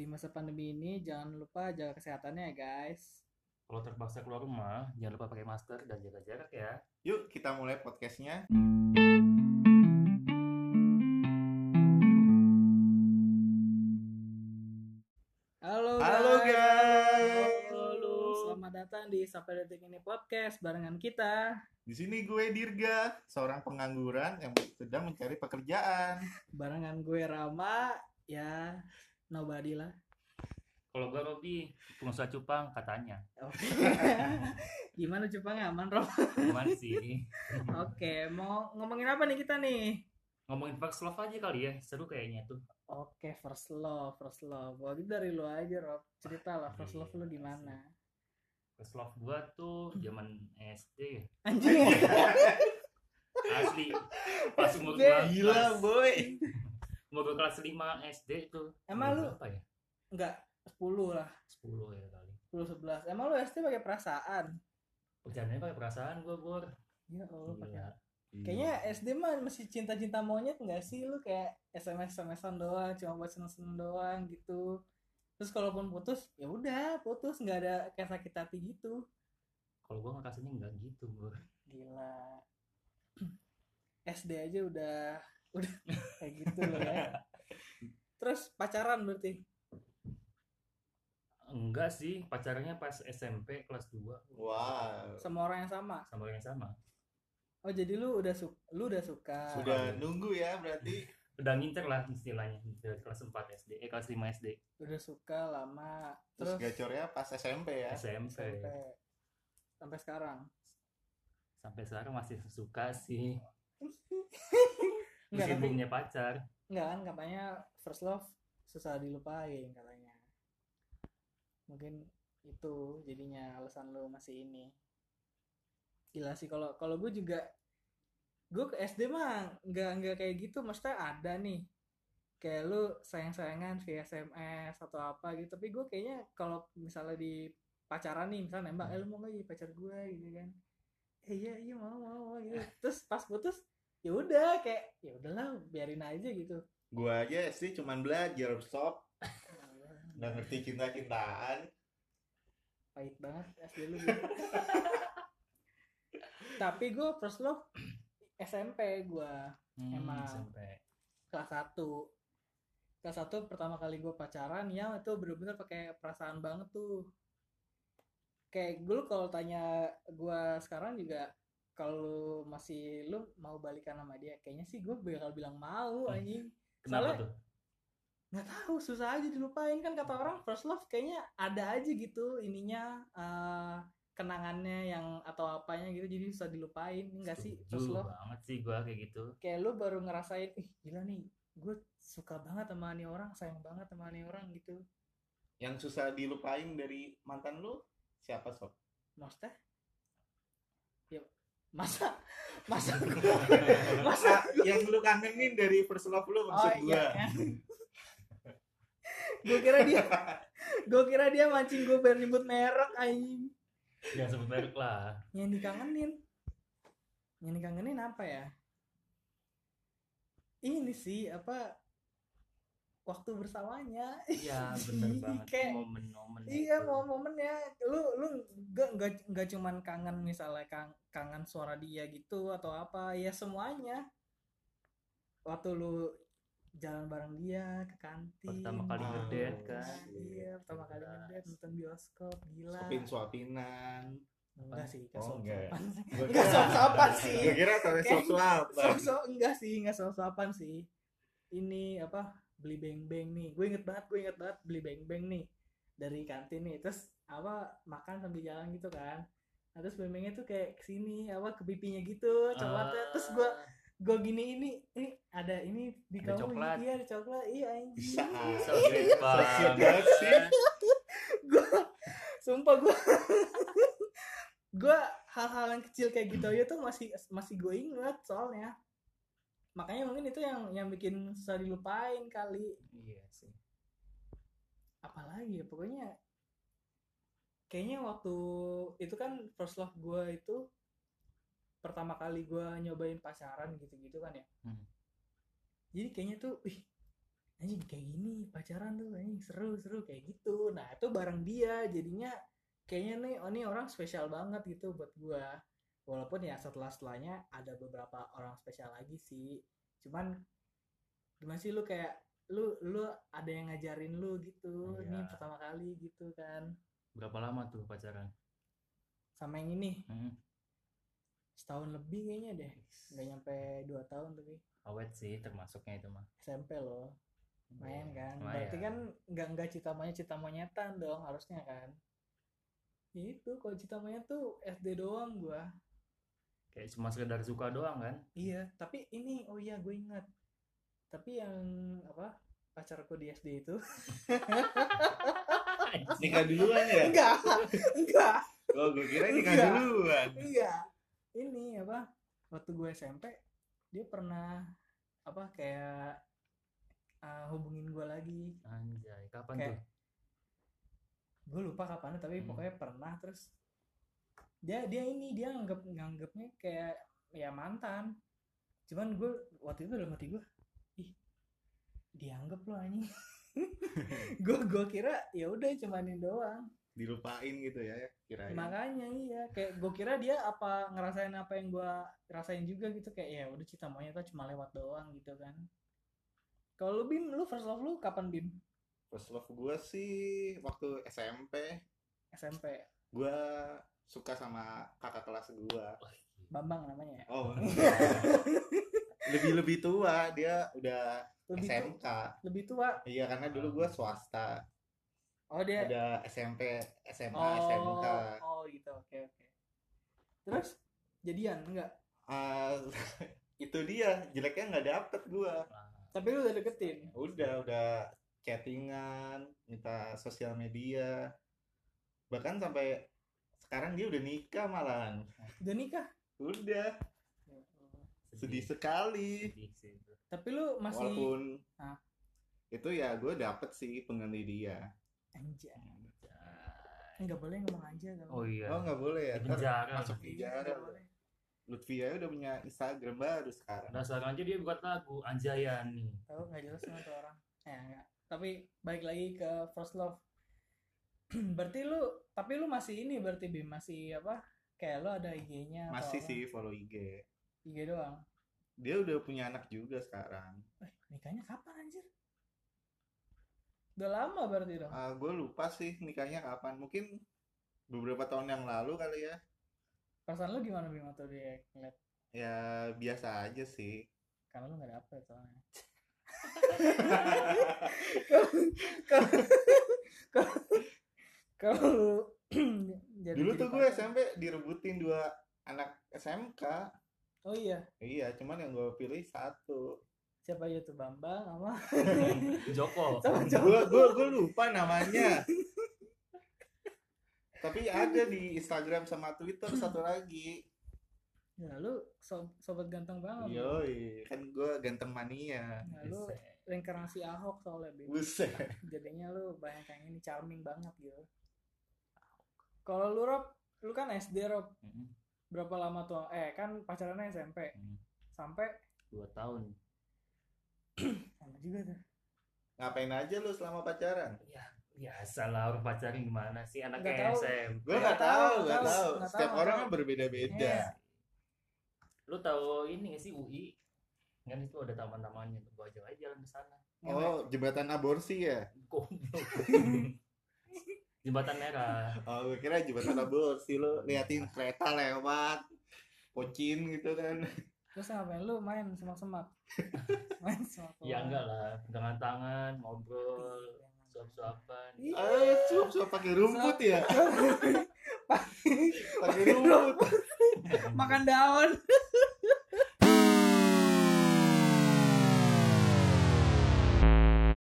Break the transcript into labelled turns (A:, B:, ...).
A: di masa pandemi ini jangan lupa jaga kesehatannya ya guys.
B: Kalau terpaksa keluar rumah, jangan lupa pakai masker dan jaga jarak ya.
C: Yuk kita mulai podcastnya.
A: Halo,
C: Halo, guys.
A: Halo, selamat datang di Sampai Detik Ini Podcast barengan kita.
C: Di sini gue Dirga, seorang pengangguran yang sedang mencari pekerjaan.
A: Barengan gue Rama, ya nobody lah.
B: Kalau gua Robi, pengusaha cupang katanya.
A: Oke. Gimana cupangnya aman, Rob?
B: Gimana sih?
A: Oke, mau ngomongin apa nih kita nih?
B: Ngomongin first love aja kali ya, seru kayaknya tuh.
A: Oke, first love, first love. Wah, itu dari lu aja, Rob. Cerita lah first love lu gimana?
B: First love gua tuh zaman SD ya.
A: Anjing.
B: Asli. Pas umur gua
C: Gila boy.
B: Gua kelas 5 SD tuh.
A: Emang lu-
B: berapa ya?
A: Enggak, 10 lah.
B: 10 ya kali.
A: 10 11. Emang lu SD pakai perasaan?
B: Bercandanya pakai perasaan gua, Bor.
A: Ya Allah, pakai
B: Gila.
A: Kayaknya SD mah masih cinta-cinta monyet enggak sih lu kayak SMS SMS-an doang, cuma buat seneng-seneng doang gitu. Terus kalaupun putus, ya udah putus nggak ada kayak sakit hati gitu.
B: Kalau gua ngerasanya enggak gitu, Bor.
A: Gila. SD aja udah udah kayak gitu loh ya. Terus pacaran berarti.
B: Enggak sih, pacarnya pas SMP kelas 2
C: Wow.
A: sama orang yang sama.
B: sama orang yang sama.
A: Oh, jadi lu udah suka lu udah suka.
C: Sudah nunggu ya berarti.
B: Udah ngincer lah istilahnya dari kelas 4 SD, eh kelas 5 SD,
A: Udah suka lama.
C: Terus
A: Terus,
C: gacornya pas SMP ya.
B: SMP.
A: sampai sampai sekarang.
B: Sampai sekarang masih suka sih.
A: Enggak, tapi
B: punya pacar.
A: enggak kan katanya first love susah dilupain katanya. Mungkin itu jadinya alasan lu masih ini. Gila sih kalau kalau gue juga gue ke SD mah nggak nggak kayak gitu maksudnya ada nih kayak lu sayang-sayangan via SMS atau apa gitu tapi gue kayaknya kalau misalnya di pacaran nih misalnya nembak eh lu mau nggak jadi pacar gue gitu kan eh iya iya mau mau, mau gitu terus pas putus ya udah kayak ya udahlah biarin aja gitu
C: Gue aja SD cuman belajar stop. Nggak ngerti cinta-cintaan.
A: pahit banget SD lu gitu. tapi gue first love SMP gue
B: Hmm,
A: Emang.
B: SMP.
A: kelas 1 kelas 1 pertama kali gue pacaran ya itu bener-bener pakai perasaan banget tuh kayak gue kalau tanya gue sekarang juga kalau masih lu mau balikan sama dia kayaknya sih gue bakal bilang mau
B: Hmm.
A: anjing
B: Kenapa
A: Soalnya-
B: tuh?
A: nggak tahu susah aja dilupain kan kata orang first love kayaknya ada aja gitu ininya eh, kenangannya yang atau apanya gitu jadi susah dilupain enggak sih first love
B: banget sih gua kayak gitu.
A: kayak lu baru ngerasain ih gila nih gue suka banget sama nih orang sayang banget sama nih orang gitu
C: Yang susah dilupain dari mantan lu siapa sob?
A: maksudnya ya masa masa
C: Masa
A: masa
C: yang lu kangenin dari first love lu maksud
A: oh
C: gua.
A: iya. Gue kira dia gue kira dia mancing gue biar nyebut merek anjing.
B: Jangan sebut merek lah.
A: yang dikangenin. Yang dikangenin apa ya? Ini sih apa waktu bersamanya
B: Iya, bener banget.
A: Kayak-
B: Momen-momen
A: Iya,
B: itu.
A: mau momennya lu lu gak nggak nggak cuman kangen misalnya kang, kangen suara dia gitu atau apa ya semuanya waktu lu jalan bareng dia ke kantin
B: Pertama kali
C: Wow.
B: ngedate kan.
A: iya pertama kali ngedate nonton bioskop gila
C: Suapin suapinan.
A: enggak sih enggak
C: Oh, enggak.
A: enggak sok sopan sih
C: Gue kira sampai suapan.
A: enggak sih enggak sok sopan sih ini apa beli beng beng nih. Gue inget banget gue inget banget beli beng beng nih dari kantin nih. Terus apa makan sambil jalan gitu kan. Nah, terus beng bengnya tuh kayak ke sini apa ke pipinya gitu coklatnya. Terus gue
B: Ah,
A: gue gini ini ini ada ini di
B: Ada
A: kamu
B: coklat.
A: iya ada coklat. Iya anjing.
B: So sweet banget.
C: sih.
A: gue sumpah gue gue hal-hal yang kecil kayak gitu aja tuh masih masih gue inget soalnya makanya mungkin itu yang yang bikin susah dilupain kali
B: Iya sih.
A: apalagi ya pokoknya kayaknya waktu itu kan first love gue itu pertama kali gue nyobain pacaran gitu-gitu kan ya
B: Hmm.
A: jadi kayaknya tuh ih anjing kayak gini pacaran tuh anjing seru seru kayak gitu nah itu bareng dia jadinya kayaknya nih oh ini orang spesial banget gitu buat gua walaupun ya setelah setelahnya ada beberapa orang spesial lagi sih. Cuman gimana sih lu kayak lu lu ada yang ngajarin lu gitu. Ini
B: Iya.
A: pertama kali gitu kan.
B: Berapa lama tuh pacaran?
A: sama yang ini.
B: Hmm.
A: setahun lebih kayaknya deh. Nggak nyampe dua tahun tapi.
B: Awet sih termasuknya itu mah.
A: SMP loh. Main
B: Iya,
A: kan.
B: lumayan.
A: berarti kan nggak nggak cita monyet cita monyetan dong harusnya kan. Itu kalau cita monyet tuh SD doang gua
B: kayak cuma sekedar suka doang kan?
A: iya tapi ini oh iya gue ingat tapi yang apa pacarku di SD itu
C: Nikah duluan ya?
A: enggak enggak
C: Oh, gue kira nikah
A: Enggak.
C: duluan.
A: enggak ini apa waktu gue SMP dia pernah apa kayak uh, hubungin gue lagi
B: Anjay, kapan
A: Kayak-
B: tuh?
A: gue lupa kapan tapi
B: Hmm.
A: pokoknya pernah terus dia dia ini dia nganggap nganggapnya kayak ya mantan. Cuman gue waktu itu dalam hati gue ih dianggap lo anjing. Gue gue kira ya udah cumanin doang.
C: Dilupain gitu ya, kirain.
A: makanya iya. Kayak gue kira dia apa ngerasain apa yang gue rasain juga gitu. Kayak ya udah cita monyet tuh cuma lewat doang gitu kan. Kalau lu bim lu first love lu kapan bim?
C: First love gue sih waktu SMP,
A: SMP
C: gue suka sama kakak kelas gue.
A: Bambang namanya ya?
C: Oh, lebih lebih tua dia udah
A: lebih
C: SMK.
A: lebih tua?
C: Iya karena dulu gue swasta,
A: oh dia
C: ada SMP, SMA,
A: oh
C: SMK.
A: oh gitu. Oke oke. Terus jadian enggak?
C: Ah, itu dia jeleknya nggak dapet gue.
B: Nah,
A: tapi lu udah deketin?
C: Udah udah chattingan, minta sosial media, bahkan sampai sekarang dia udah nikah malahan.
A: udah nikah
C: Udah sedih sekali.
B: Sedih sih itu.
A: tapi lu masih
C: Walaupun
A: Hah?
C: itu ya gue dapet sih pengganti dia.
A: anjay nggak boleh ngomong aja kalau
B: Oh iya.
C: Oh nggak boleh ya?
B: Di penjara.
C: masuk penjara.
A: boleh.
C: Lutfia udah punya Instagram baru sekarang.
B: Dasar aja dia buat lagu Anjayani.
A: tahu nggak jelas sama tuh orang ya enggak tapi balik lagi ke first love berarti lu tapi lu masih ini berarti bim masih apa kayak lu ada IG-nya
C: Masih
A: apa?
C: sih follow IG.
A: IG doang
C: Dia udah punya anak juga sekarang.
A: eh nikahnya kapan anjir udah lama berarti dong
C: Ah, gue lupa sih nikahnya kapan. Mungkin beberapa tahun yang lalu kali ya.
A: perasaan lu gimana bim atau dia ngeliat
C: Ya biasa aja sih.
A: karena lu nggak dapet soalnya kalau jadi
C: Dulu
A: jadi
C: tuh gue
A: pacar-
C: SMP direbutin dua anak SMK.
A: oh iya?
C: Iya, cuman yang gue pilih satu.
A: siapa aja tuh? Bambang sama?
B: Joko.
A: sama
C: gue gue gue lupa namanya. Tapi ada di Instagram sama Twitter satu lagi.
A: Ya lu so- sobat ganteng banget.
C: Yoi kan gue ganteng mania.
A: Nah, lu reinkarnasi Ahok soalnya Bim.
C: buset.
A: Jadinya lu banyak yang ini charming banget gitu. Kalau lu Rob lu kan SD Rob
B: Mm-mm.
A: berapa lama tuh eh kan pacarannya SMP
B: Hmm.
A: sampai
B: Dua tahun.
A: sama juga tuh
C: ngapain aja lu selama pacaran
B: Ya biasa lah orang pacaran gimana sih anaknya
A: tahu.
B: SMP.
C: gue
A: Nggak tahu, nggak tahu,
C: setiap
A: tahu,
C: orang kan berbeda-beda
A: Iya.
B: Lu tahu ini gak sih UI? Kan itu ada taman-tamannya tuh gua ajak aja jalan ke sana.
C: oh jembatan aborsi ya.
B: Jembatan merah.
C: oh gue kira jembatan aborsi lu liatin kereta lewat pocin gitu kan.
A: Terus ngapain lu main semak-semak? Main semak
B: Ya enggak lah, pegangan tangan, ngobrol, suap-suapan.
A: Ih,
C: ah suap suap pakai rumput ya?
A: Pakai
C: rumput.
A: Makan daun